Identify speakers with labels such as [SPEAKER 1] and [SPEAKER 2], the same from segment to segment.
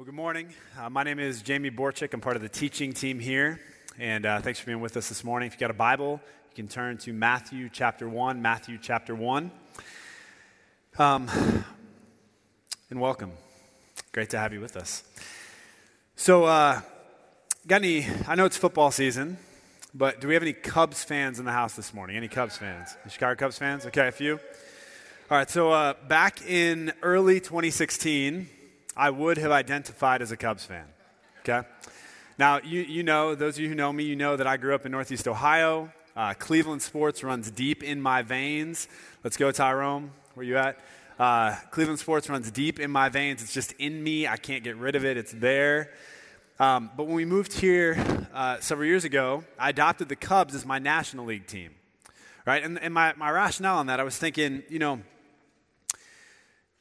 [SPEAKER 1] Well, good morning. Uh, my name is Jamie Borchick. I'm part of the teaching team here. And uh, thanks for being with us this morning. If you've got a Bible, you can turn to Matthew chapter 1. Matthew chapter 1. Um, and welcome. Great to have you with us. So, uh, got any? I know it's football season, but do we have any Cubs fans in the house this morning? Any Cubs fans? Chicago Cubs fans? Okay, a few. All right, so uh, back in early 2016, I would have identified as a Cubs fan. Okay? Now, you, you know, those of you who know me, you know that I grew up in Northeast Ohio. Uh, Cleveland sports runs deep in my veins. Let's go, Tyrone. Where you at? Uh, Cleveland sports runs deep in my veins. It's just in me. I can't get rid of it. It's there. Um, but when we moved here uh, several years ago, I adopted the Cubs as my National League team. Right? And, and my, my rationale on that, I was thinking, you know,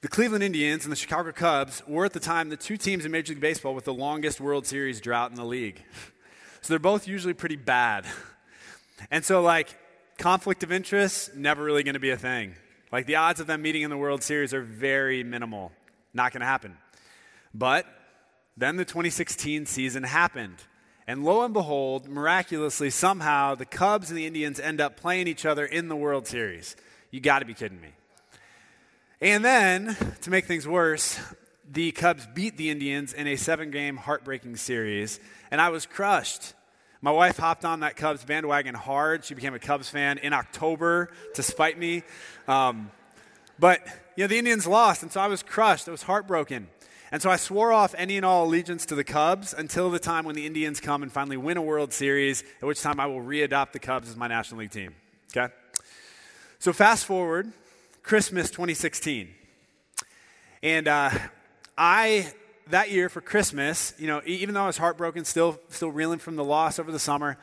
[SPEAKER 1] the Cleveland Indians and the Chicago Cubs were at the time the two teams in Major League Baseball with the longest World Series drought in the league. So they're both usually pretty bad. And so, like, conflict of interest, never really going to be a thing. Like, the odds of them meeting in the World Series are very minimal. Not going to happen. But then the 2016 season happened. And lo and behold, miraculously, somehow, the Cubs and the Indians end up playing each other in the World Series. You got to be kidding me. And then, to make things worse, the Cubs beat the Indians in a seven game heartbreaking series, and I was crushed. My wife hopped on that Cubs bandwagon hard. She became a Cubs fan in October to spite me. Um, but, you know, the Indians lost, and so I was crushed. I was heartbroken. And so I swore off any and all allegiance to the Cubs until the time when the Indians come and finally win a World Series, at which time I will readopt the Cubs as my National League team. Okay? So fast forward Christmas 2016. And uh, I, that year for Christmas, you know, even though I was heartbroken, still, still reeling from the loss over the summer,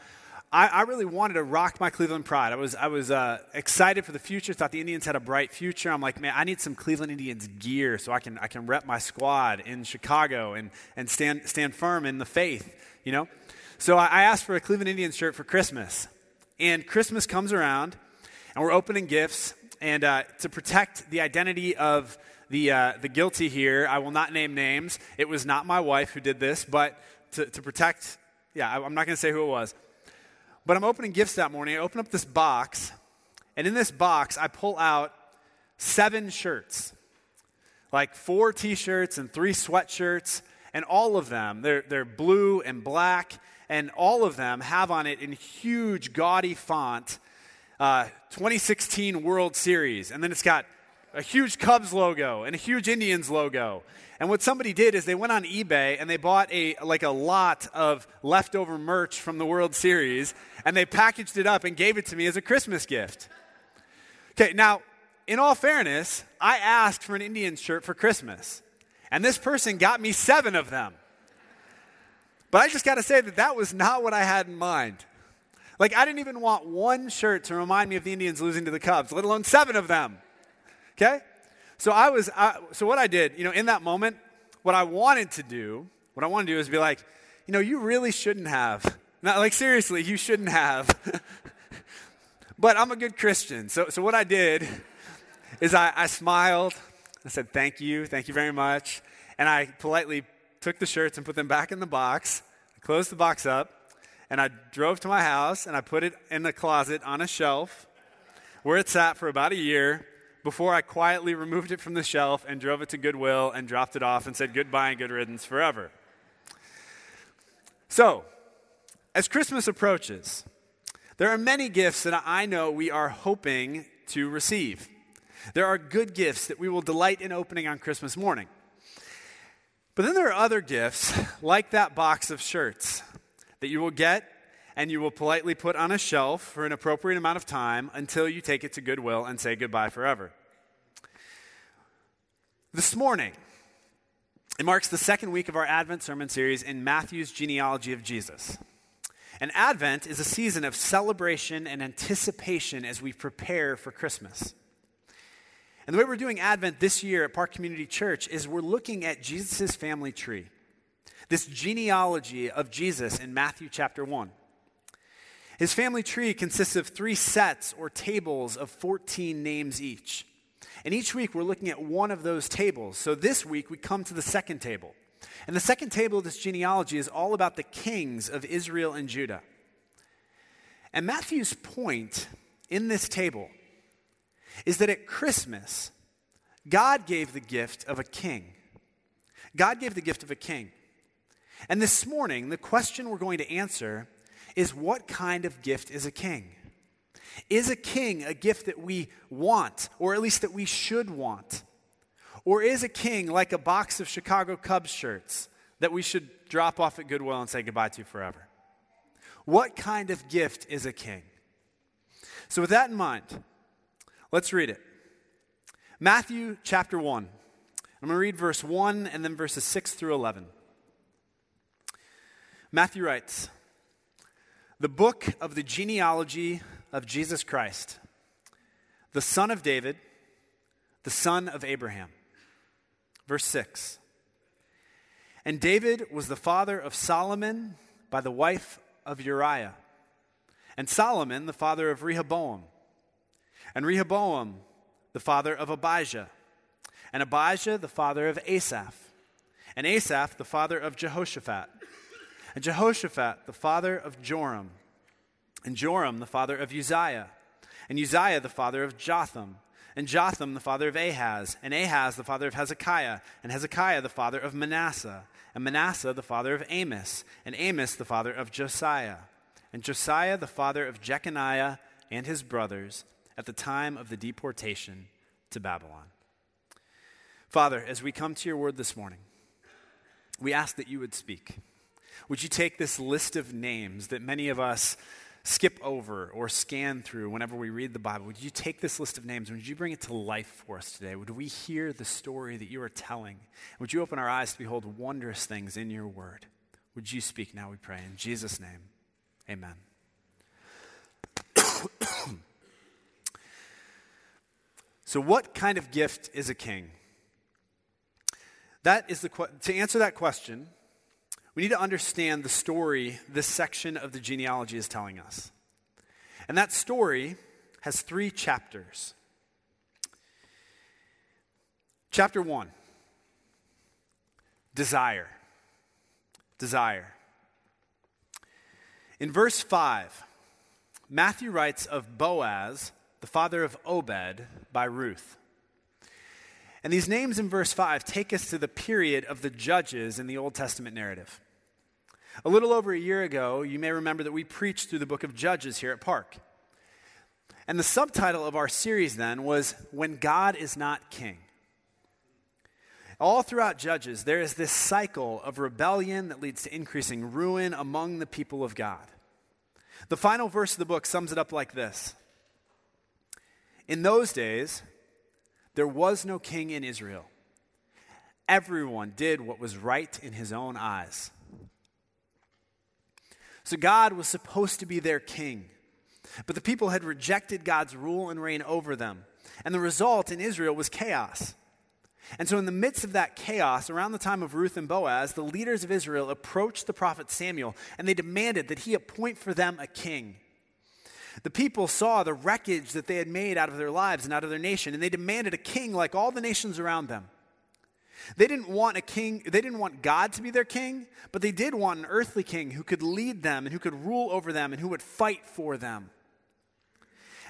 [SPEAKER 1] I, I really wanted to rock my Cleveland pride. I was, I was uh, excited for the future, thought the Indians had a bright future. I'm like, man, I need some Cleveland Indians gear so I can, I can rep my squad in Chicago and, and stand, stand firm in the faith, you know? So I, I asked for a Cleveland Indians shirt for Christmas. And Christmas comes around, and we're opening gifts, and uh, to protect the identity of the, uh, the guilty here, I will not name names. It was not my wife who did this, but to, to protect, yeah, I, I'm not going to say who it was. But I'm opening gifts that morning. I open up this box, and in this box, I pull out seven shirts like four t shirts and three sweatshirts, and all of them, they're, they're blue and black, and all of them have on it in huge, gaudy font uh, 2016 World Series. And then it's got a huge Cubs logo and a huge Indians logo. And what somebody did is they went on eBay and they bought a like a lot of leftover merch from the World Series and they packaged it up and gave it to me as a Christmas gift. Okay, now in all fairness, I asked for an Indians shirt for Christmas. And this person got me 7 of them. But I just got to say that that was not what I had in mind. Like, I didn't even want one shirt to remind me of the Indians losing to the Cubs, let alone seven of them. Okay? So I was, I, so what I did, you know, in that moment, what I wanted to do, what I wanted to do is be like, you know, you really shouldn't have. Not like seriously, you shouldn't have. but I'm a good Christian. So, so what I did is I, I smiled. I said, thank you, thank you very much. And I politely took the shirts and put them back in the box. I closed the box up and I drove to my house and I put it in the closet on a shelf where it sat for about a year before I quietly removed it from the shelf and drove it to Goodwill and dropped it off and said goodbye and good riddance forever. So, as Christmas approaches, there are many gifts that I know we are hoping to receive. There are good gifts that we will delight in opening on Christmas morning. But then there are other gifts, like that box of shirts, that you will get and you will politely put on a shelf for an appropriate amount of time until you take it to Goodwill and say goodbye forever. This morning, it marks the second week of our Advent sermon series in Matthew's genealogy of Jesus. And Advent is a season of celebration and anticipation as we prepare for Christmas. And the way we're doing Advent this year at Park Community Church is we're looking at Jesus' family tree this genealogy of Jesus in Matthew chapter 1. His family tree consists of three sets or tables of 14 names each. And each week we're looking at one of those tables. So this week we come to the second table. And the second table of this genealogy is all about the kings of Israel and Judah. And Matthew's point in this table is that at Christmas, God gave the gift of a king. God gave the gift of a king. And this morning, the question we're going to answer is what kind of gift is a king? Is a king a gift that we want, or at least that we should want? Or is a king like a box of Chicago Cubs shirts that we should drop off at Goodwill and say goodbye to forever? What kind of gift is a king? So, with that in mind, let's read it. Matthew chapter 1. I'm going to read verse 1 and then verses 6 through 11. Matthew writes The book of the genealogy of Jesus Christ, the son of David, the son of Abraham. Verse 6 And David was the father of Solomon by the wife of Uriah, and Solomon the father of Rehoboam, and Rehoboam the father of Abijah, and Abijah the father of Asaph, and Asaph the father of Jehoshaphat and Jehoshaphat, the father of Joram, and Joram, the father of Uzziah, and Uzziah, the father of Jotham, and Jotham, the father of Ahaz, and Ahaz, the father of Hezekiah, and Hezekiah, the father of Manasseh, and Manasseh, the father of Amos, and Amos, the father of Josiah, and Josiah, the father of Jeconiah and his brothers, at the time of the deportation to Babylon. Father, as we come to your word this morning, we ask that you would speak. Would you take this list of names that many of us skip over or scan through whenever we read the Bible? Would you take this list of names and would you bring it to life for us today? Would we hear the story that you are telling? Would you open our eyes to behold wondrous things in your word? Would you speak now, we pray. In Jesus' name, amen. so, what kind of gift is a king? That is the to answer that question we need to understand the story this section of the genealogy is telling us. And that story has three chapters. Chapter one desire. Desire. In verse 5, Matthew writes of Boaz, the father of Obed, by Ruth. And these names in verse 5 take us to the period of the judges in the Old Testament narrative. A little over a year ago, you may remember that we preached through the book of Judges here at Park. And the subtitle of our series then was When God is Not King. All throughout Judges, there is this cycle of rebellion that leads to increasing ruin among the people of God. The final verse of the book sums it up like this In those days, there was no king in Israel. Everyone did what was right in his own eyes. So God was supposed to be their king. But the people had rejected God's rule and reign over them. And the result in Israel was chaos. And so, in the midst of that chaos, around the time of Ruth and Boaz, the leaders of Israel approached the prophet Samuel and they demanded that he appoint for them a king. The people saw the wreckage that they had made out of their lives and out of their nation, and they demanded a king like all the nations around them. They didn't want a king, they didn't want God to be their king, but they did want an earthly king who could lead them and who could rule over them and who would fight for them.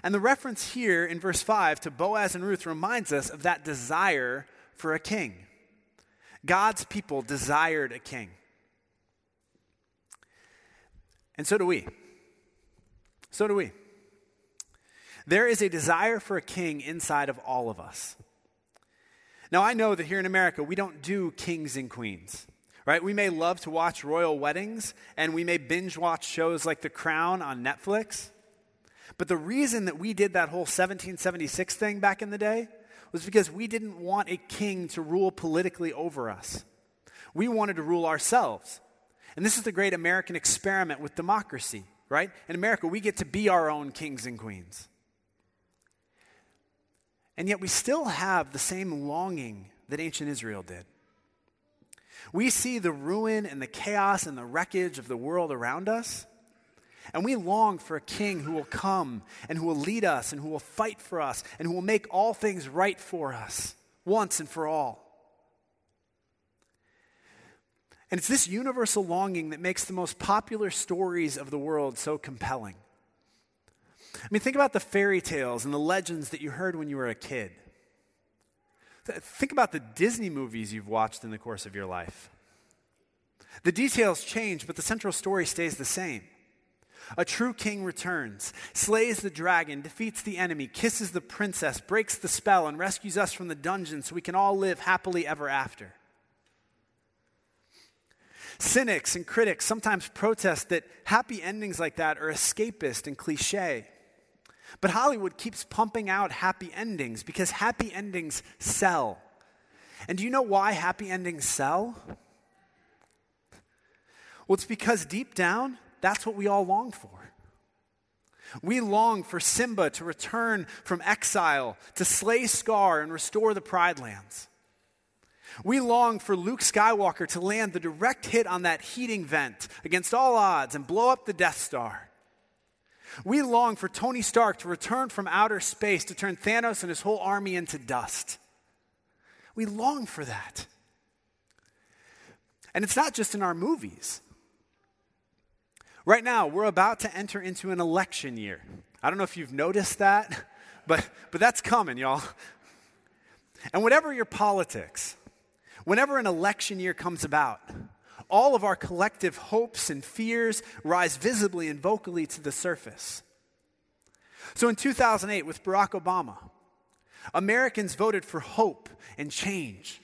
[SPEAKER 1] And the reference here in verse 5 to Boaz and Ruth reminds us of that desire for a king. God's people desired a king. And so do we. So do we. There is a desire for a king inside of all of us. Now, I know that here in America, we don't do kings and queens, right? We may love to watch royal weddings, and we may binge watch shows like The Crown on Netflix. But the reason that we did that whole 1776 thing back in the day was because we didn't want a king to rule politically over us. We wanted to rule ourselves. And this is the great American experiment with democracy, right? In America, we get to be our own kings and queens. And yet we still have the same longing that ancient Israel did. We see the ruin and the chaos and the wreckage of the world around us, and we long for a king who will come and who will lead us and who will fight for us and who will make all things right for us once and for all. And it's this universal longing that makes the most popular stories of the world so compelling. I mean, think about the fairy tales and the legends that you heard when you were a kid. Think about the Disney movies you've watched in the course of your life. The details change, but the central story stays the same. A true king returns, slays the dragon, defeats the enemy, kisses the princess, breaks the spell, and rescues us from the dungeon so we can all live happily ever after. Cynics and critics sometimes protest that happy endings like that are escapist and cliche. But Hollywood keeps pumping out happy endings because happy endings sell. And do you know why happy endings sell? Well, it's because deep down, that's what we all long for. We long for Simba to return from exile, to slay Scar and restore the Pride Lands. We long for Luke Skywalker to land the direct hit on that heating vent against all odds and blow up the Death Star. We long for Tony Stark to return from outer space to turn Thanos and his whole army into dust. We long for that. And it's not just in our movies. Right now, we're about to enter into an election year. I don't know if you've noticed that, but, but that's coming, y'all. And whatever your politics, whenever an election year comes about, all of our collective hopes and fears rise visibly and vocally to the surface. So in 2008, with Barack Obama, Americans voted for hope and change.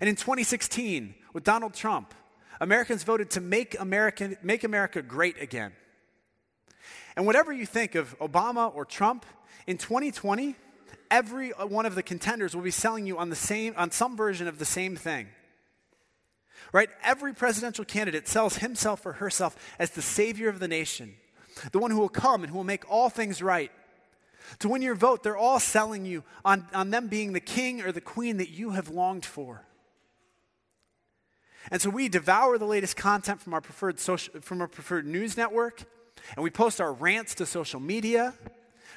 [SPEAKER 1] And in 2016, with Donald Trump, Americans voted to make, American, make America great again. And whatever you think of Obama or Trump, in 2020, every one of the contenders will be selling you on the same on some version of the same thing. Right? Every presidential candidate sells himself or herself as the savior of the nation, the one who will come and who will make all things right. To win your vote, they're all selling you on, on them being the king or the queen that you have longed for. And so we devour the latest content from our preferred, social, from our preferred news network, and we post our rants to social media,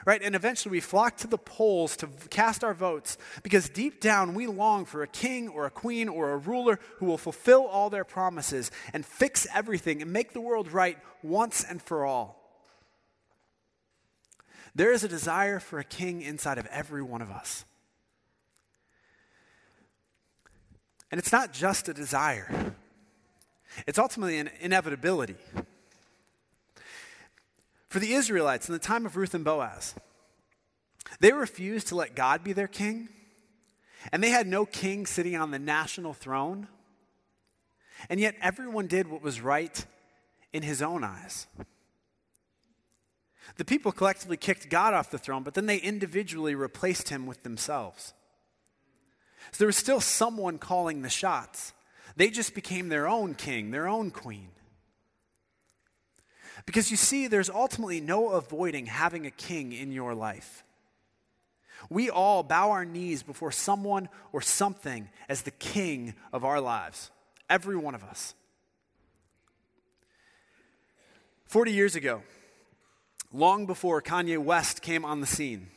[SPEAKER 1] right? And eventually we flock to the polls to cast our votes because deep down we long for a king or a queen or a ruler who will fulfill all their promises and fix everything and make the world right once and for all. There is a desire for a king inside of every one of us. And it's not just a desire, it's ultimately an inevitability. For the Israelites in the time of Ruth and Boaz, they refused to let God be their king, and they had no king sitting on the national throne. And yet, everyone did what was right in his own eyes. The people collectively kicked God off the throne, but then they individually replaced him with themselves. So there was still someone calling the shots. They just became their own king, their own queen. Because you see, there's ultimately no avoiding having a king in your life. We all bow our knees before someone or something as the king of our lives. Every one of us. 40 years ago, long before Kanye West came on the scene,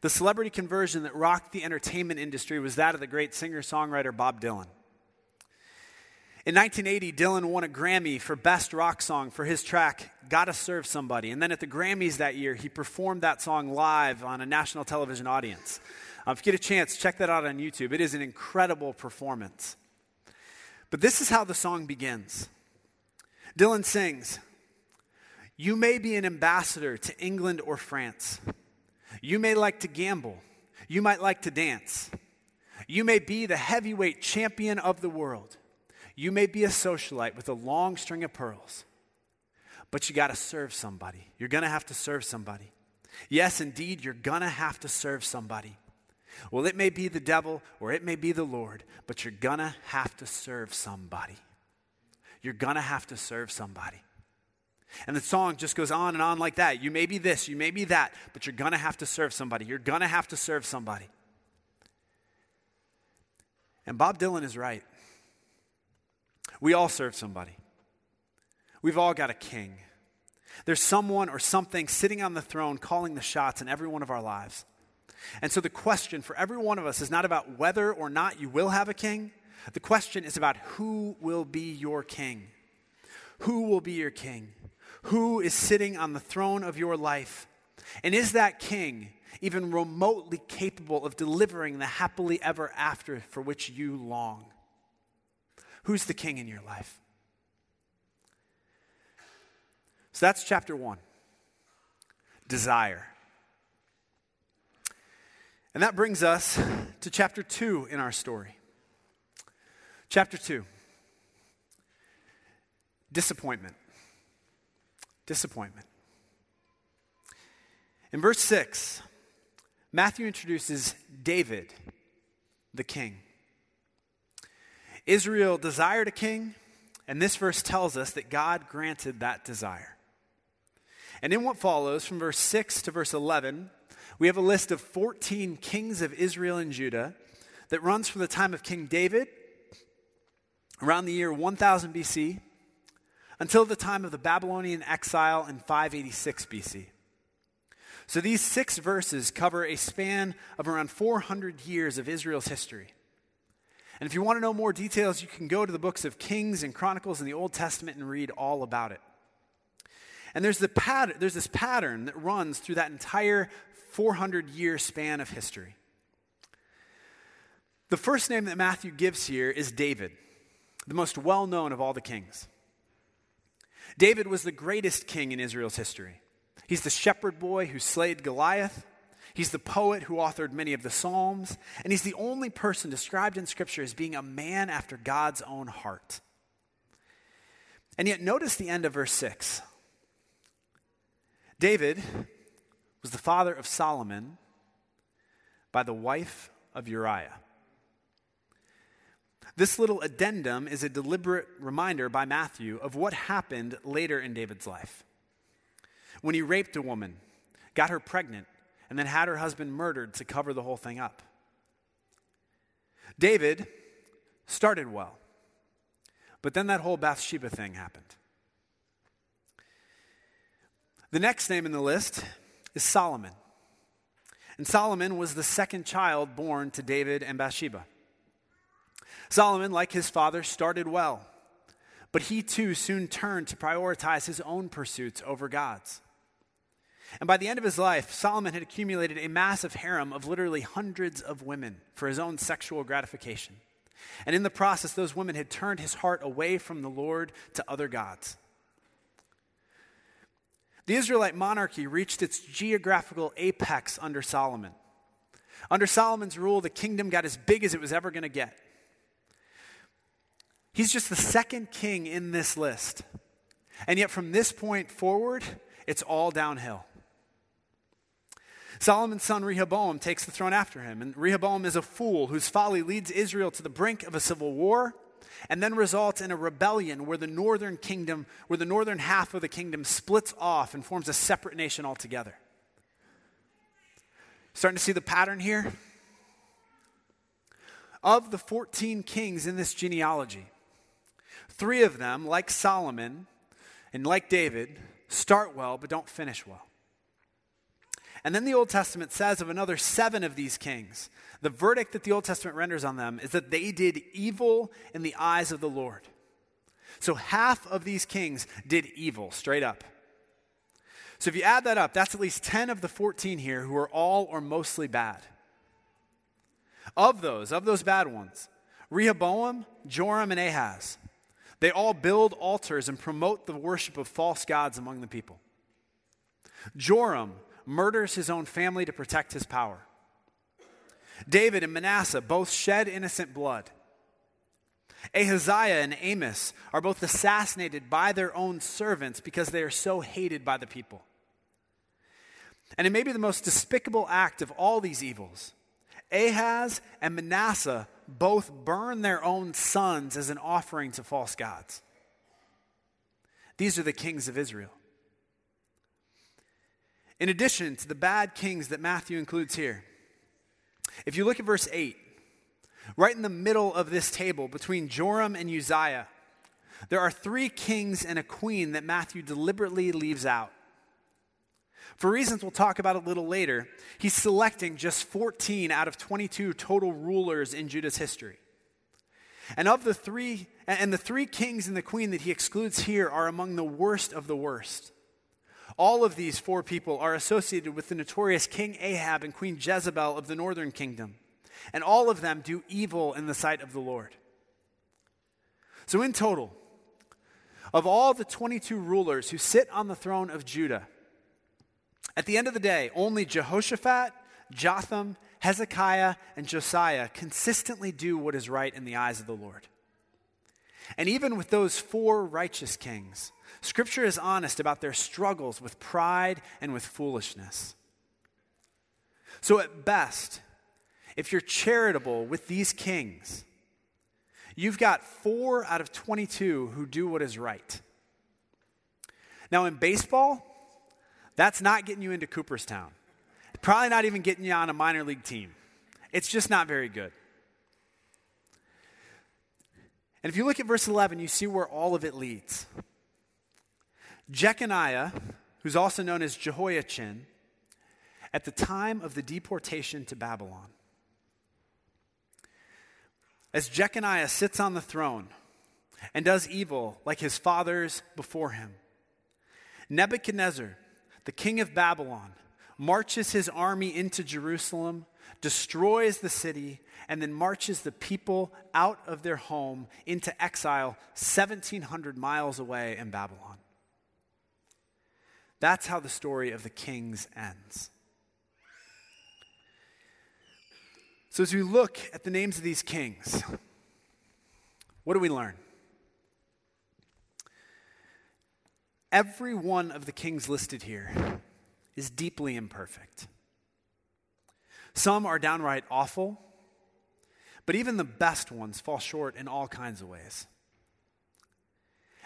[SPEAKER 1] the celebrity conversion that rocked the entertainment industry was that of the great singer songwriter Bob Dylan. In 1980, Dylan won a Grammy for Best Rock Song for his track, Gotta Serve Somebody. And then at the Grammys that year, he performed that song live on a national television audience. Um, if you get a chance, check that out on YouTube. It is an incredible performance. But this is how the song begins Dylan sings, You may be an ambassador to England or France. You may like to gamble. You might like to dance. You may be the heavyweight champion of the world. You may be a socialite with a long string of pearls. But you got to serve somebody. You're going to have to serve somebody. Yes, indeed, you're going to have to serve somebody. Well, it may be the devil or it may be the Lord, but you're going to have to serve somebody. You're going to have to serve somebody. And the song just goes on and on like that. You may be this, you may be that, but you're going to have to serve somebody. You're going to have to serve somebody. And Bob Dylan is right. We all serve somebody. We've all got a king. There's someone or something sitting on the throne calling the shots in every one of our lives. And so the question for every one of us is not about whether or not you will have a king, The question is about who will be your king. Who will be your king? Who is sitting on the throne of your life? And is that king even remotely capable of delivering the happily ever after for which you long? Who's the king in your life? So that's chapter one desire. And that brings us to chapter two in our story. Chapter 2 Disappointment. Disappointment. In verse 6, Matthew introduces David, the king. Israel desired a king, and this verse tells us that God granted that desire. And in what follows, from verse 6 to verse 11, we have a list of 14 kings of Israel and Judah that runs from the time of King David around the year 1000 BC until the time of the Babylonian exile in 586 BC. So these six verses cover a span of around 400 years of Israel's history. And if you want to know more details, you can go to the books of Kings and Chronicles in the Old Testament and read all about it. And there's, the there's this pattern that runs through that entire 400 year span of history. The first name that Matthew gives here is David the most well known of all the kings. David was the greatest king in Israel's history. He's the shepherd boy who slayed Goliath. He's the poet who authored many of the Psalms. And he's the only person described in Scripture as being a man after God's own heart. And yet, notice the end of verse 6. David was the father of Solomon by the wife of Uriah. This little addendum is a deliberate reminder by Matthew of what happened later in David's life. When he raped a woman, got her pregnant, and then had her husband murdered to cover the whole thing up. David started well, but then that whole Bathsheba thing happened. The next name in the list is Solomon. And Solomon was the second child born to David and Bathsheba. Solomon, like his father, started well, but he too soon turned to prioritize his own pursuits over God's. And by the end of his life, Solomon had accumulated a massive harem of literally hundreds of women for his own sexual gratification. And in the process, those women had turned his heart away from the Lord to other gods. The Israelite monarchy reached its geographical apex under Solomon. Under Solomon's rule, the kingdom got as big as it was ever going to get. He's just the second king in this list. And yet, from this point forward, it's all downhill. Solomon's son Rehoboam takes the throne after him, and Rehoboam is a fool whose folly leads Israel to the brink of a civil war and then results in a rebellion where the northern kingdom, where the northern half of the kingdom splits off and forms a separate nation altogether. Starting to see the pattern here? Of the 14 kings in this genealogy, Three of them, like Solomon and like David, start well but don't finish well. And then the Old Testament says of another seven of these kings, the verdict that the Old Testament renders on them is that they did evil in the eyes of the Lord. So half of these kings did evil, straight up. So if you add that up, that's at least 10 of the 14 here who are all or mostly bad. Of those, of those bad ones, Rehoboam, Joram, and Ahaz they all build altars and promote the worship of false gods among the people. Joram murders his own family to protect his power. David and Manasseh both shed innocent blood. Ahaziah and Amos are both assassinated by their own servants because they are so hated by the people. And it may be the most despicable act of all these evils. Ahaz and Manasseh both burn their own sons as an offering to false gods. These are the kings of Israel. In addition to the bad kings that Matthew includes here, if you look at verse 8, right in the middle of this table between Joram and Uzziah, there are three kings and a queen that Matthew deliberately leaves out. For reasons we'll talk about a little later, he's selecting just 14 out of 22 total rulers in Judah's history. And of the three, and the three kings and the queen that he excludes here are among the worst of the worst. All of these four people are associated with the notorious King Ahab and Queen Jezebel of the northern kingdom. And all of them do evil in the sight of the Lord. So, in total, of all the 22 rulers who sit on the throne of Judah, at the end of the day, only Jehoshaphat, Jotham, Hezekiah, and Josiah consistently do what is right in the eyes of the Lord. And even with those four righteous kings, Scripture is honest about their struggles with pride and with foolishness. So, at best, if you're charitable with these kings, you've got four out of 22 who do what is right. Now, in baseball, that's not getting you into Cooperstown. Probably not even getting you on a minor league team. It's just not very good. And if you look at verse 11, you see where all of it leads. Jeconiah, who's also known as Jehoiachin, at the time of the deportation to Babylon. As Jeconiah sits on the throne and does evil like his fathers before him, Nebuchadnezzar, the king of Babylon, marches his army into Jerusalem, destroys the city, and then marches the people out of their home into exile 1,700 miles away in Babylon. That's how the story of the kings ends. So, as we look at the names of these kings, what do we learn? Every one of the kings listed here is deeply imperfect. Some are downright awful, but even the best ones fall short in all kinds of ways.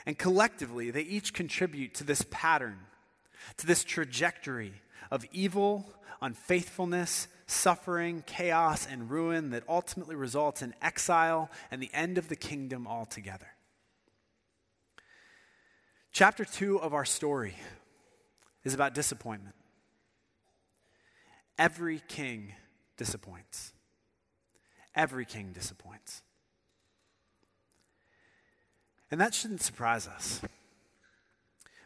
[SPEAKER 1] And collectively, they each contribute to this pattern to this trajectory of evil, unfaithfulness, suffering, chaos, and ruin that ultimately results in exile and the end of the kingdom altogether. Chapter 2 of our story is about disappointment. Every king disappoints. Every king disappoints. And that shouldn't surprise us.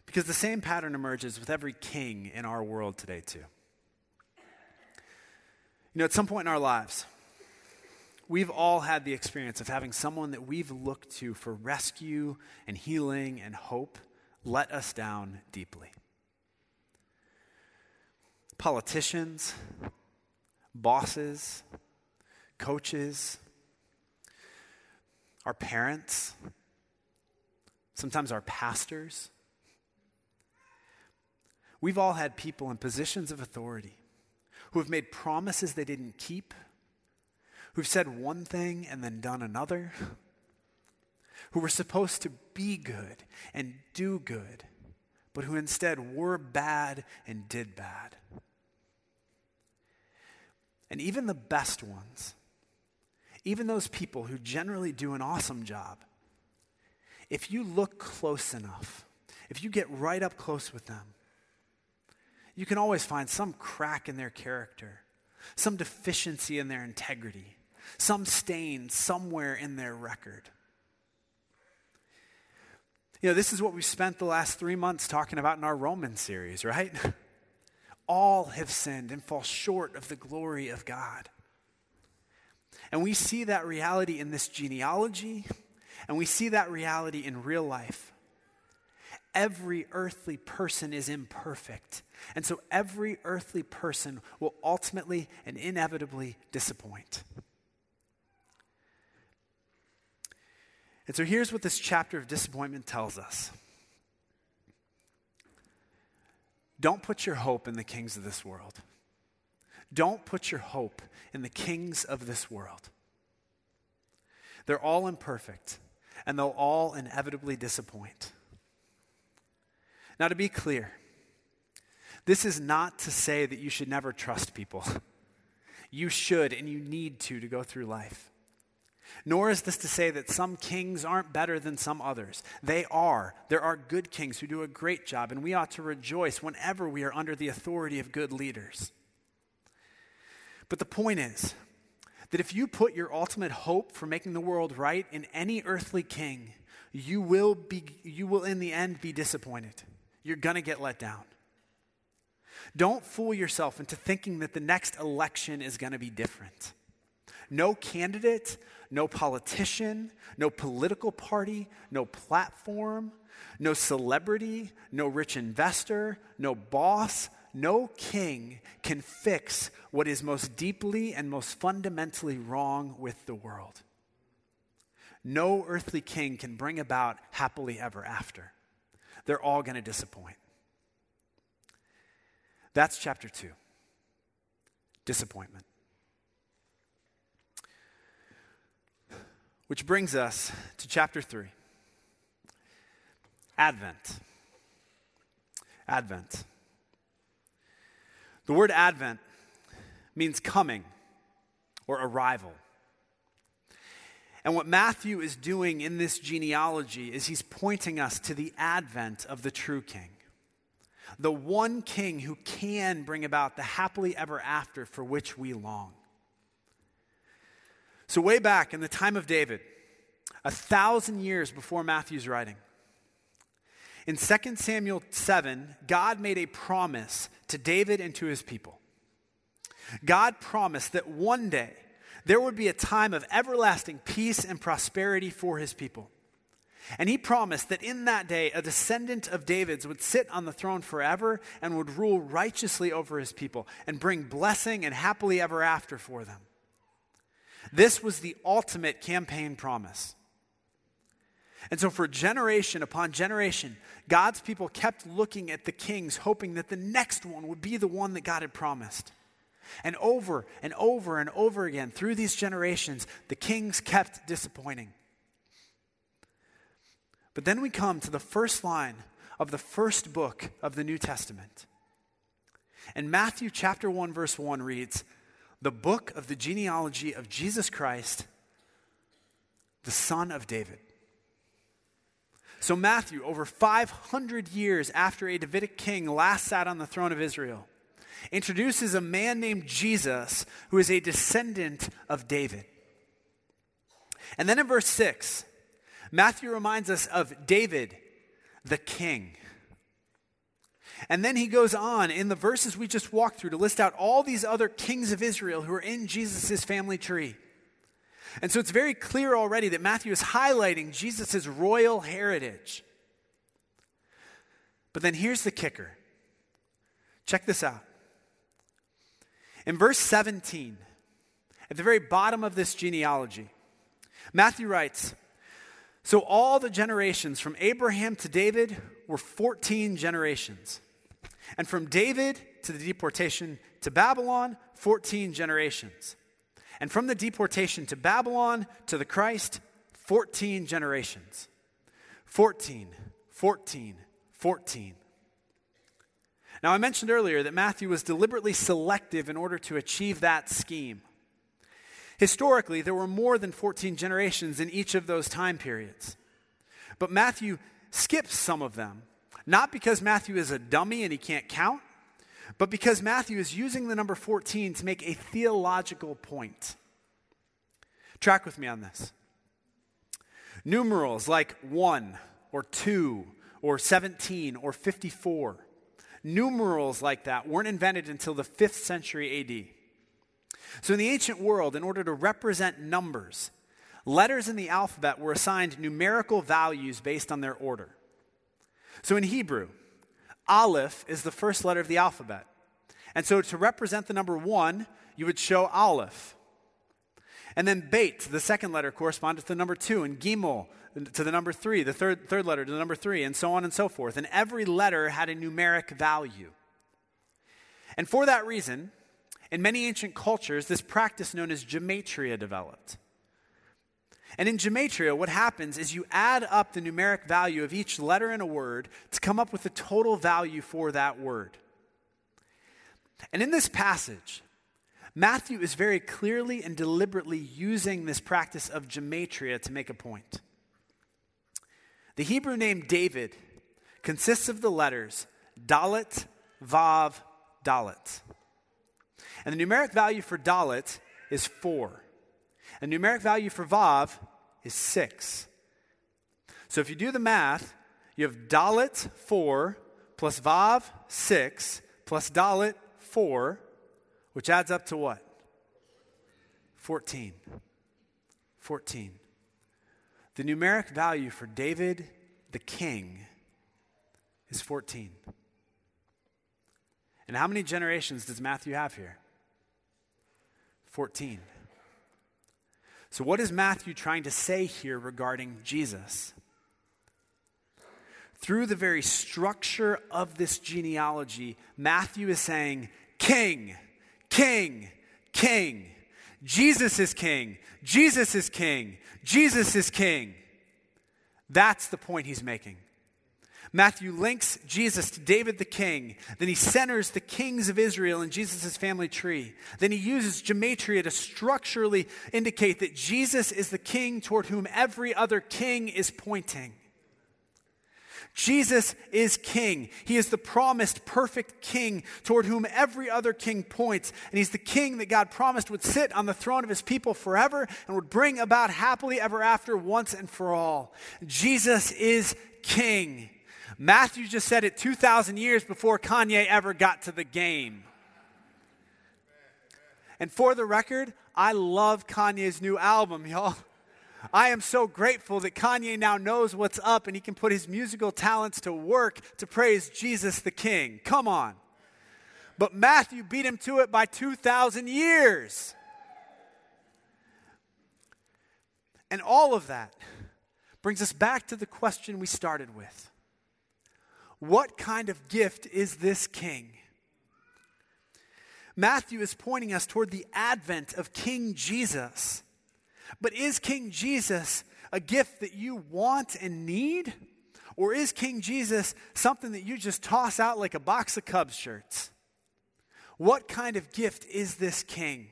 [SPEAKER 1] Because the same pattern emerges with every king in our world today, too. You know, at some point in our lives, we've all had the experience of having someone that we've looked to for rescue and healing and hope let us down deeply. Politicians, bosses, coaches, our parents, sometimes our pastors We've all had people in positions of authority who have made promises they didn't keep, who've said one thing and then done another, who were supposed to be good and do good, but who instead were bad and did bad. And even the best ones, even those people who generally do an awesome job, if you look close enough, if you get right up close with them, you can always find some crack in their character, some deficiency in their integrity, some stain somewhere in their record. You know, this is what we've spent the last three months talking about in our Roman series, right? All have sinned and fall short of the glory of God. And we see that reality in this genealogy, and we see that reality in real life every earthly person is imperfect. And so every earthly person will ultimately and inevitably disappoint. And so here's what this chapter of disappointment tells us Don't put your hope in the kings of this world. Don't put your hope in the kings of this world. They're all imperfect, and they'll all inevitably disappoint. Now, to be clear, this is not to say that you should never trust people. You should and you need to to go through life. Nor is this to say that some kings aren't better than some others. They are. There are good kings who do a great job, and we ought to rejoice whenever we are under the authority of good leaders. But the point is that if you put your ultimate hope for making the world right in any earthly king, you will, be, you will in the end be disappointed. You're going to get let down. Don't fool yourself into thinking that the next election is going to be different. No candidate, no politician, no political party, no platform, no celebrity, no rich investor, no boss, no king can fix what is most deeply and most fundamentally wrong with the world. No earthly king can bring about happily ever after. They're all going to disappoint. That's chapter two disappointment. Which brings us to chapter three Advent. Advent. The word Advent means coming or arrival. And what Matthew is doing in this genealogy is he's pointing us to the advent of the true king, the one king who can bring about the happily ever after for which we long. So, way back in the time of David, a thousand years before Matthew's writing, in 2 Samuel 7, God made a promise to David and to his people. God promised that one day there would be a time of everlasting peace and prosperity for his people. And he promised that in that day, a descendant of David's would sit on the throne forever and would rule righteously over his people and bring blessing and happily ever after for them. This was the ultimate campaign promise. And so, for generation upon generation, God's people kept looking at the kings, hoping that the next one would be the one that God had promised. And over and over and over again, through these generations, the kings kept disappointing. But then we come to the first line of the first book of the New Testament. And Matthew chapter 1, verse 1 reads The book of the genealogy of Jesus Christ, the son of David. So, Matthew, over 500 years after a Davidic king last sat on the throne of Israel, introduces a man named Jesus who is a descendant of David. And then in verse 6, Matthew reminds us of David, the king. And then he goes on in the verses we just walked through to list out all these other kings of Israel who are in Jesus' family tree. And so it's very clear already that Matthew is highlighting Jesus' royal heritage. But then here's the kicker. Check this out. In verse 17, at the very bottom of this genealogy, Matthew writes So all the generations from Abraham to David were 14 generations. And from David to the deportation to Babylon, 14 generations. And from the deportation to Babylon to the Christ, 14 generations. 14, 14, 14. Now, I mentioned earlier that Matthew was deliberately selective in order to achieve that scheme. Historically, there were more than 14 generations in each of those time periods. But Matthew skips some of them, not because Matthew is a dummy and he can't count, but because Matthew is using the number 14 to make a theological point. Track with me on this. Numerals like 1 or 2 or 17 or 54, numerals like that weren't invented until the 5th century AD. So, in the ancient world, in order to represent numbers, letters in the alphabet were assigned numerical values based on their order. So, in Hebrew, Aleph is the first letter of the alphabet. And so to represent the number one, you would show Aleph. And then Beit, the second letter, corresponded to the number two, and Gimel to the number three, the third, third letter to the number three, and so on and so forth. And every letter had a numeric value. And for that reason, in many ancient cultures, this practice known as gematria developed. And in gematria, what happens is you add up the numeric value of each letter in a word to come up with the total value for that word. And in this passage, Matthew is very clearly and deliberately using this practice of gematria to make a point. The Hebrew name David consists of the letters Dalet, Vav, Dalet. And the numeric value for Dalet is four. And the numeric value for Vav is 6. So if you do the math, you have Dalet 4 plus Vav 6 plus Dalet 4, which adds up to what? 14. 14. The numeric value for David the king is 14. And how many generations does Matthew have here? 14. So, what is Matthew trying to say here regarding Jesus? Through the very structure of this genealogy, Matthew is saying, King, King, King. Jesus is King. Jesus is King. Jesus is King. That's the point he's making. Matthew links Jesus to David the king. Then he centers the kings of Israel in Jesus' family tree. Then he uses gematria to structurally indicate that Jesus is the king toward whom every other king is pointing. Jesus is king. He is the promised perfect king toward whom every other king points. And he's the king that God promised would sit on the throne of his people forever and would bring about happily ever after once and for all. Jesus is king. Matthew just said it 2,000 years before Kanye ever got to the game. And for the record, I love Kanye's new album, y'all. I am so grateful that Kanye now knows what's up and he can put his musical talents to work to praise Jesus the King. Come on. But Matthew beat him to it by 2,000 years. And all of that brings us back to the question we started with What kind of gift is this king? Matthew is pointing us toward the advent of King Jesus but is King Jesus a gift that you want and need? Or is King Jesus something that you just toss out like a box of Cubs shirts? What kind of gift is this king?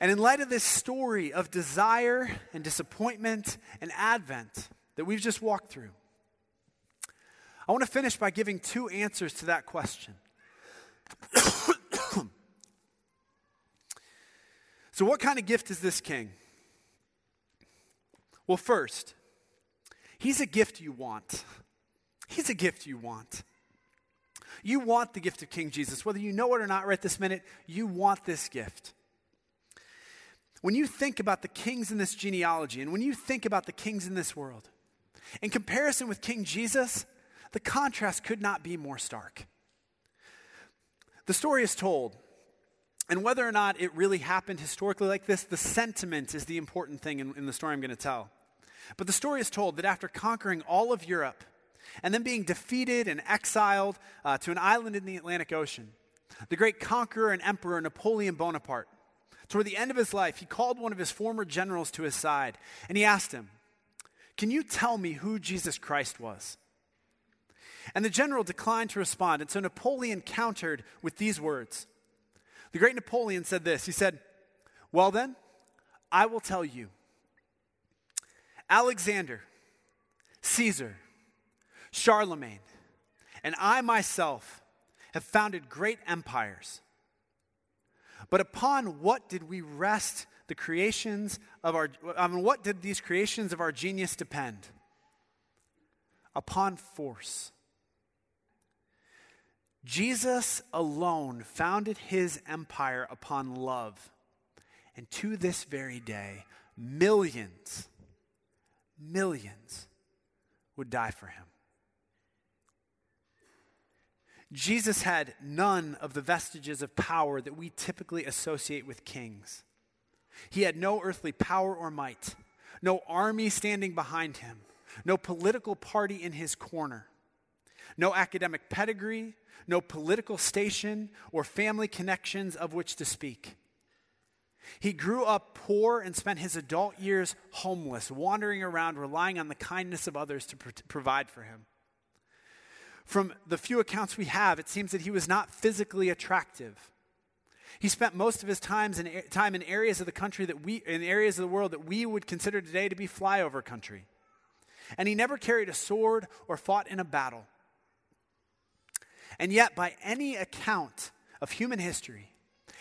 [SPEAKER 1] And in light of this story of desire and disappointment and advent that we've just walked through, I want to finish by giving two answers to that question. So, what kind of gift is this king? Well, first, he's a gift you want. He's a gift you want. You want the gift of King Jesus. Whether you know it or not right this minute, you want this gift. When you think about the kings in this genealogy, and when you think about the kings in this world, in comparison with King Jesus, the contrast could not be more stark. The story is told and whether or not it really happened historically like this, the sentiment is the important thing in, in the story I'm going to tell. But the story is told that after conquering all of Europe and then being defeated and exiled uh, to an island in the Atlantic Ocean, the great conqueror and emperor Napoleon Bonaparte, toward the end of his life, he called one of his former generals to his side and he asked him, Can you tell me who Jesus Christ was? And the general declined to respond. And so Napoleon countered with these words the great Napoleon said this He said, Well, then, I will tell you. Alexander, Caesar, Charlemagne, and I myself have founded great empires. But upon what did we rest the creations of our, I mean, what did these creations of our genius depend? Upon force. Jesus alone founded his empire upon love. And to this very day, millions, millions would die for him. Jesus had none of the vestiges of power that we typically associate with kings. He had no earthly power or might, no army standing behind him, no political party in his corner, no academic pedigree, no political station or family connections of which to speak. He grew up poor and spent his adult years homeless, wandering around, relying on the kindness of others to provide for him. From the few accounts we have, it seems that he was not physically attractive. He spent most of his in, time in areas of the country that we, in areas of the world that we would consider today to be flyover country. And he never carried a sword or fought in a battle. And yet, by any account of human history,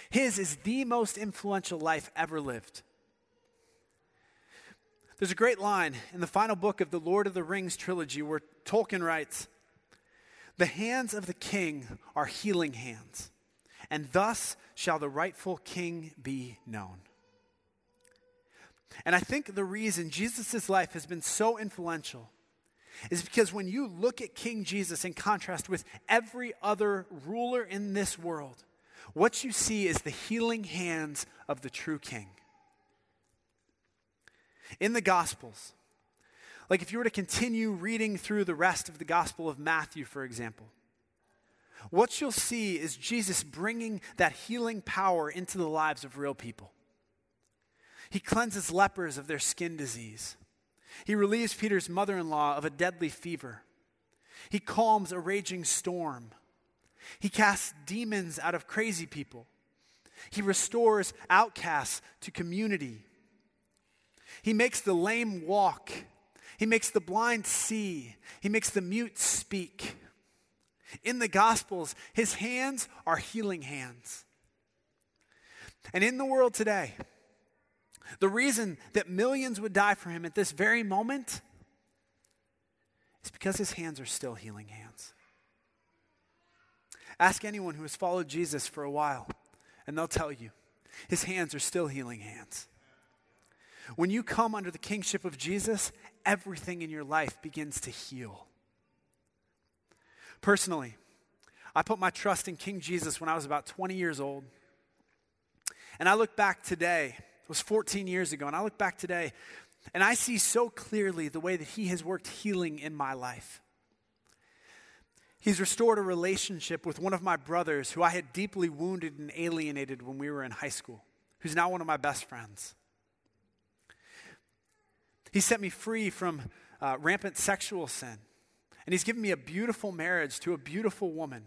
[SPEAKER 1] His is the most influential life ever lived. There's a great line in the final book of the Lord of the Rings trilogy where Tolkien writes The hands of the king are healing hands, and thus shall the rightful king be known. And I think the reason Jesus' life has been so influential is because when you look at King Jesus in contrast with every other ruler in this world, what you see is the healing hands of the true king in the Gospels, like if you were to continue reading through the rest of the Gospel of Matthew, for example, what you'll see is Jesus bringing that healing power into the lives of real people. He cleanses lepers of their skin disease. He relieves Peter's mother in law of a deadly fever. He calms a raging storm. He casts demons out of crazy people. He restores outcasts to community. He makes the lame walk. He makes the blind see. He makes the mute speak. In the Gospels, his hands are healing hands. And in the world today, the reason that millions would die for him at this very moment is because his hands are still healing hands. Ask anyone who has followed Jesus for a while, and they'll tell you his hands are still healing hands. When you come under the kingship of Jesus, everything in your life begins to heal. Personally, I put my trust in King Jesus when I was about 20 years old. And I look back today, was 14 years ago, and I look back today and I see so clearly the way that He has worked healing in my life. He's restored a relationship with one of my brothers who I had deeply wounded and alienated when we were in high school, who's now one of my best friends. He set me free from uh, rampant sexual sin. And He's given me a beautiful marriage to a beautiful woman.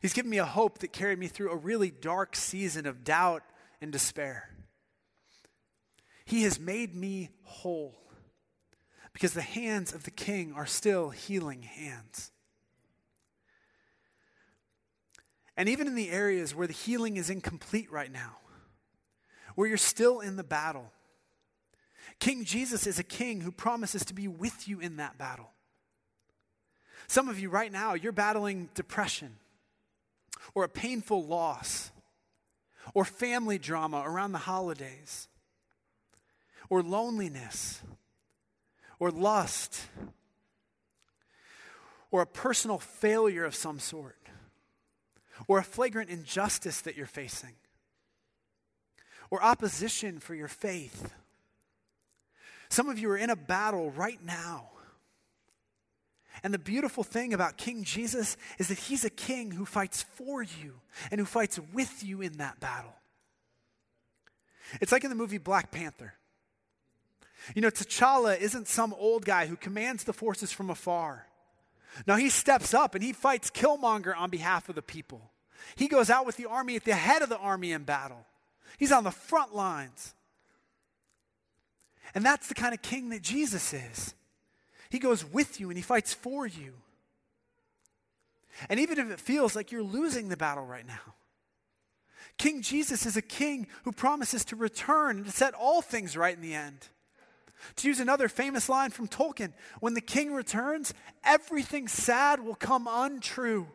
[SPEAKER 1] He's given me a hope that carried me through a really dark season of doubt and despair. He has made me whole because the hands of the king are still healing hands. And even in the areas where the healing is incomplete right now, where you're still in the battle, King Jesus is a king who promises to be with you in that battle. Some of you right now, you're battling depression or a painful loss or family drama around the holidays or loneliness or lust or a personal failure of some sort or a flagrant injustice that you're facing or opposition for your faith some of you are in a battle right now. And the beautiful thing about King Jesus is that he's a king who fights for you and who fights with you in that battle. It's like in the movie Black Panther. You know, T'Challa isn't some old guy who commands the forces from afar. Now he steps up and he fights Killmonger on behalf of the people. He goes out with the army at the head of the army in battle. He's on the front lines. And that's the kind of king that Jesus is. He goes with you and he fights for you. And even if it feels like you're losing the battle right now, King Jesus is a king who promises to return and to set all things right in the end. To use another famous line from Tolkien, when the king returns, everything sad will come untrue.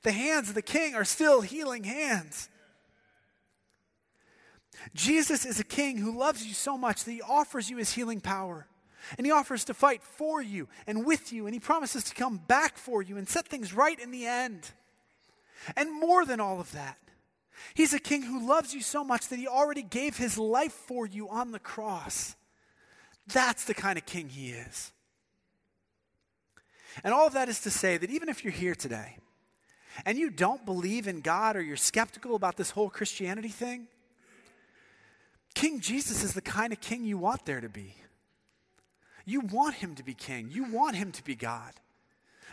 [SPEAKER 1] The hands of the king are still healing hands. Jesus is a king who loves you so much that he offers you his healing power. And he offers to fight for you and with you, and he promises to come back for you and set things right in the end. And more than all of that, he's a king who loves you so much that he already gave his life for you on the cross. That's the kind of king he is. And all of that is to say that even if you're here today and you don't believe in God or you're skeptical about this whole Christianity thing, King Jesus is the kind of king you want there to be. You want him to be king, you want him to be God.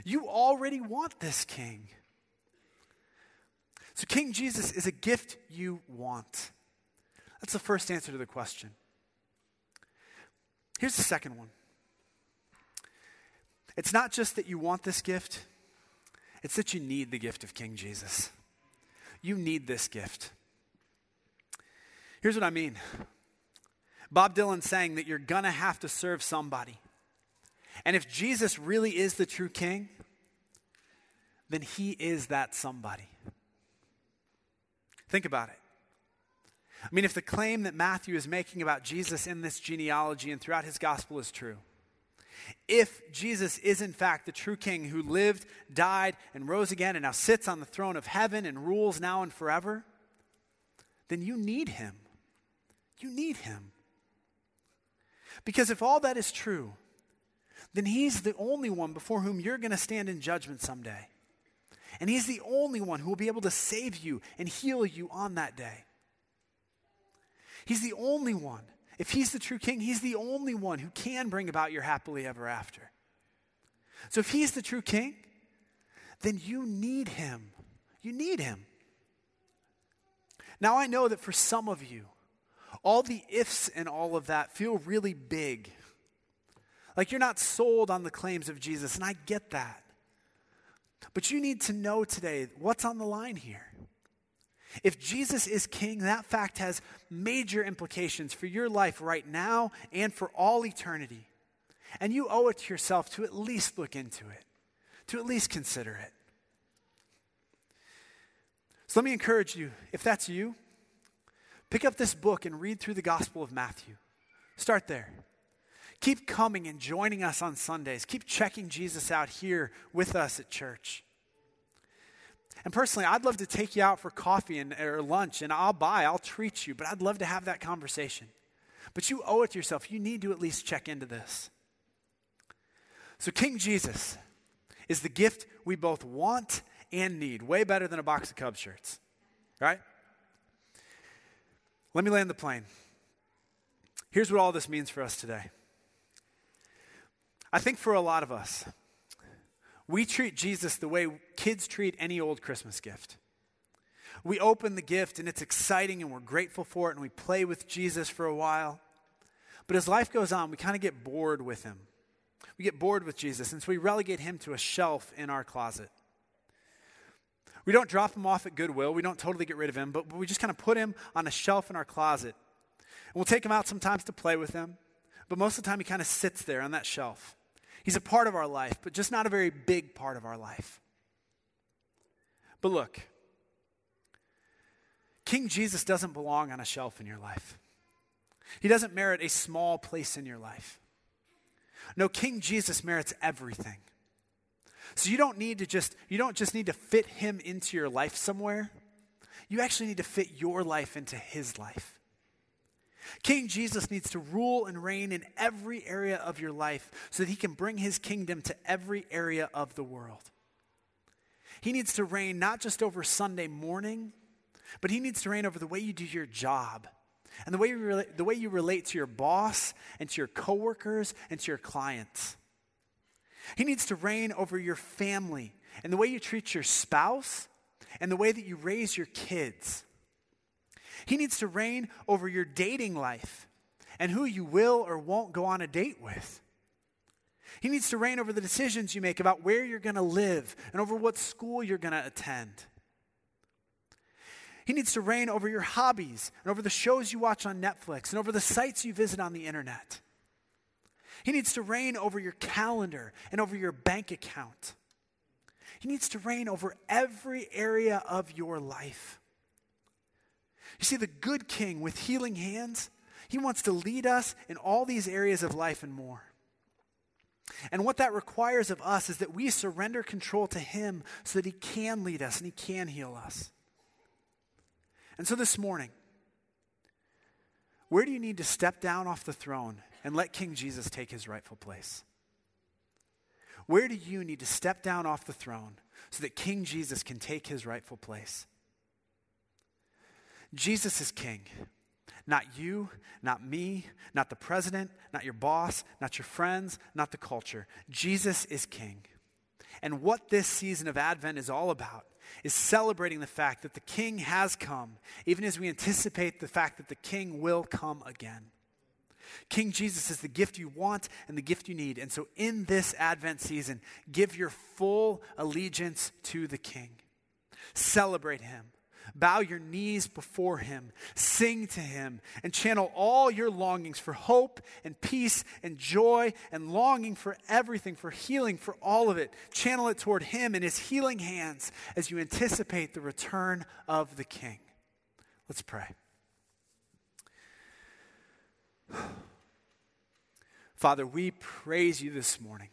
[SPEAKER 1] You already want this king. So, King Jesus is a gift you want. That's the first answer to the question. Here's the second one it's not just that you want this gift, it's that you need the gift of King Jesus. you need this gift. Here's what I mean Bob Dylan saying that you're going to have to serve somebody. And if Jesus really is the true king, then he is that somebody. Think about it. I mean, if the claim that Matthew is making about Jesus in this genealogy and throughout his gospel is true, if Jesus is in fact the true king who lived, died, and rose again and now sits on the throne of heaven and rules now and forever, then you need him. You need him. Because if all that is true, then he's the only one before whom you're going to stand in judgment someday. And he's the only one who will be able to save you and heal you on that day. He's the only one. If he's the true king, he's the only one who can bring about your happily ever after. So if he's the true king, then you need him. You need him. Now, I know that for some of you, all the ifs and all of that feel really big. Like you're not sold on the claims of Jesus, and I get that. But you need to know today what's on the line here. If Jesus is king, that fact has major implications for your life right now and for all eternity. And you owe it to yourself to at least look into it, to at least consider it. So let me encourage you if that's you, pick up this book and read through the Gospel of Matthew. Start there. Keep coming and joining us on Sundays. Keep checking Jesus out here with us at church. And personally, I'd love to take you out for coffee and, or lunch, and I'll buy, I'll treat you, but I'd love to have that conversation. But you owe it to yourself. You need to at least check into this. So, King Jesus is the gift we both want and need, way better than a box of Cubs shirts, right? Let me land the plane. Here's what all this means for us today. I think for a lot of us, we treat Jesus the way kids treat any old Christmas gift. We open the gift and it's exciting and we're grateful for it and we play with Jesus for a while. But as life goes on, we kind of get bored with him. We get bored with Jesus, and so we relegate him to a shelf in our closet. We don't drop him off at Goodwill. We don't totally get rid of him, but we just kind of put him on a shelf in our closet. And we'll take him out sometimes to play with him, but most of the time he kind of sits there on that shelf. He's a part of our life, but just not a very big part of our life. But look, King Jesus doesn't belong on a shelf in your life. He doesn't merit a small place in your life. No, King Jesus merits everything. So you don't need to just you don't just need to fit him into your life somewhere. You actually need to fit your life into his life. King Jesus needs to rule and reign in every area of your life so that he can bring his kingdom to every area of the world. He needs to reign not just over Sunday morning, but he needs to reign over the way you do your job and the way you the way you relate to your boss and to your coworkers and to your clients. He needs to reign over your family and the way you treat your spouse and the way that you raise your kids. He needs to reign over your dating life and who you will or won't go on a date with. He needs to reign over the decisions you make about where you're going to live and over what school you're going to attend. He needs to reign over your hobbies and over the shows you watch on Netflix and over the sites you visit on the internet. He needs to reign over your calendar and over your bank account. He needs to reign over every area of your life. You see, the good king with healing hands, he wants to lead us in all these areas of life and more. And what that requires of us is that we surrender control to him so that he can lead us and he can heal us. And so this morning, where do you need to step down off the throne and let King Jesus take his rightful place? Where do you need to step down off the throne so that King Jesus can take his rightful place? Jesus is king. Not you, not me, not the president, not your boss, not your friends, not the culture. Jesus is king. And what this season of Advent is all about is celebrating the fact that the king has come, even as we anticipate the fact that the king will come again. King Jesus is the gift you want and the gift you need. And so, in this Advent season, give your full allegiance to the king. Celebrate him Bow your knees before Him, sing to Him, and channel all your longings for hope and peace and joy and longing for everything, for healing, for all of it. Channel it toward Him and His healing hands as you anticipate the return of the King. Let's pray. Father, we praise you this morning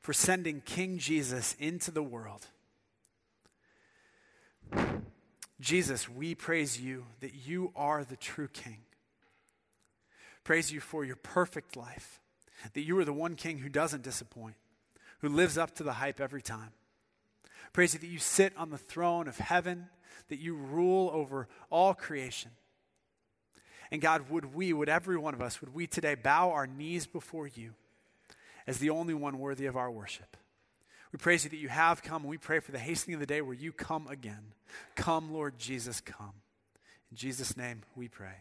[SPEAKER 1] for sending King Jesus into the world. Jesus, we praise you that you are the true King. Praise you for your perfect life, that you are the one King who doesn't disappoint, who lives up to the hype every time. Praise you that you sit on the throne of heaven, that you rule over all creation. And God, would we, would every one of us, would we today bow our knees before you as the only one worthy of our worship? We praise you that you have come, and we pray for the hastening of the day where you come again. Come, Lord Jesus, come. In Jesus' name we pray.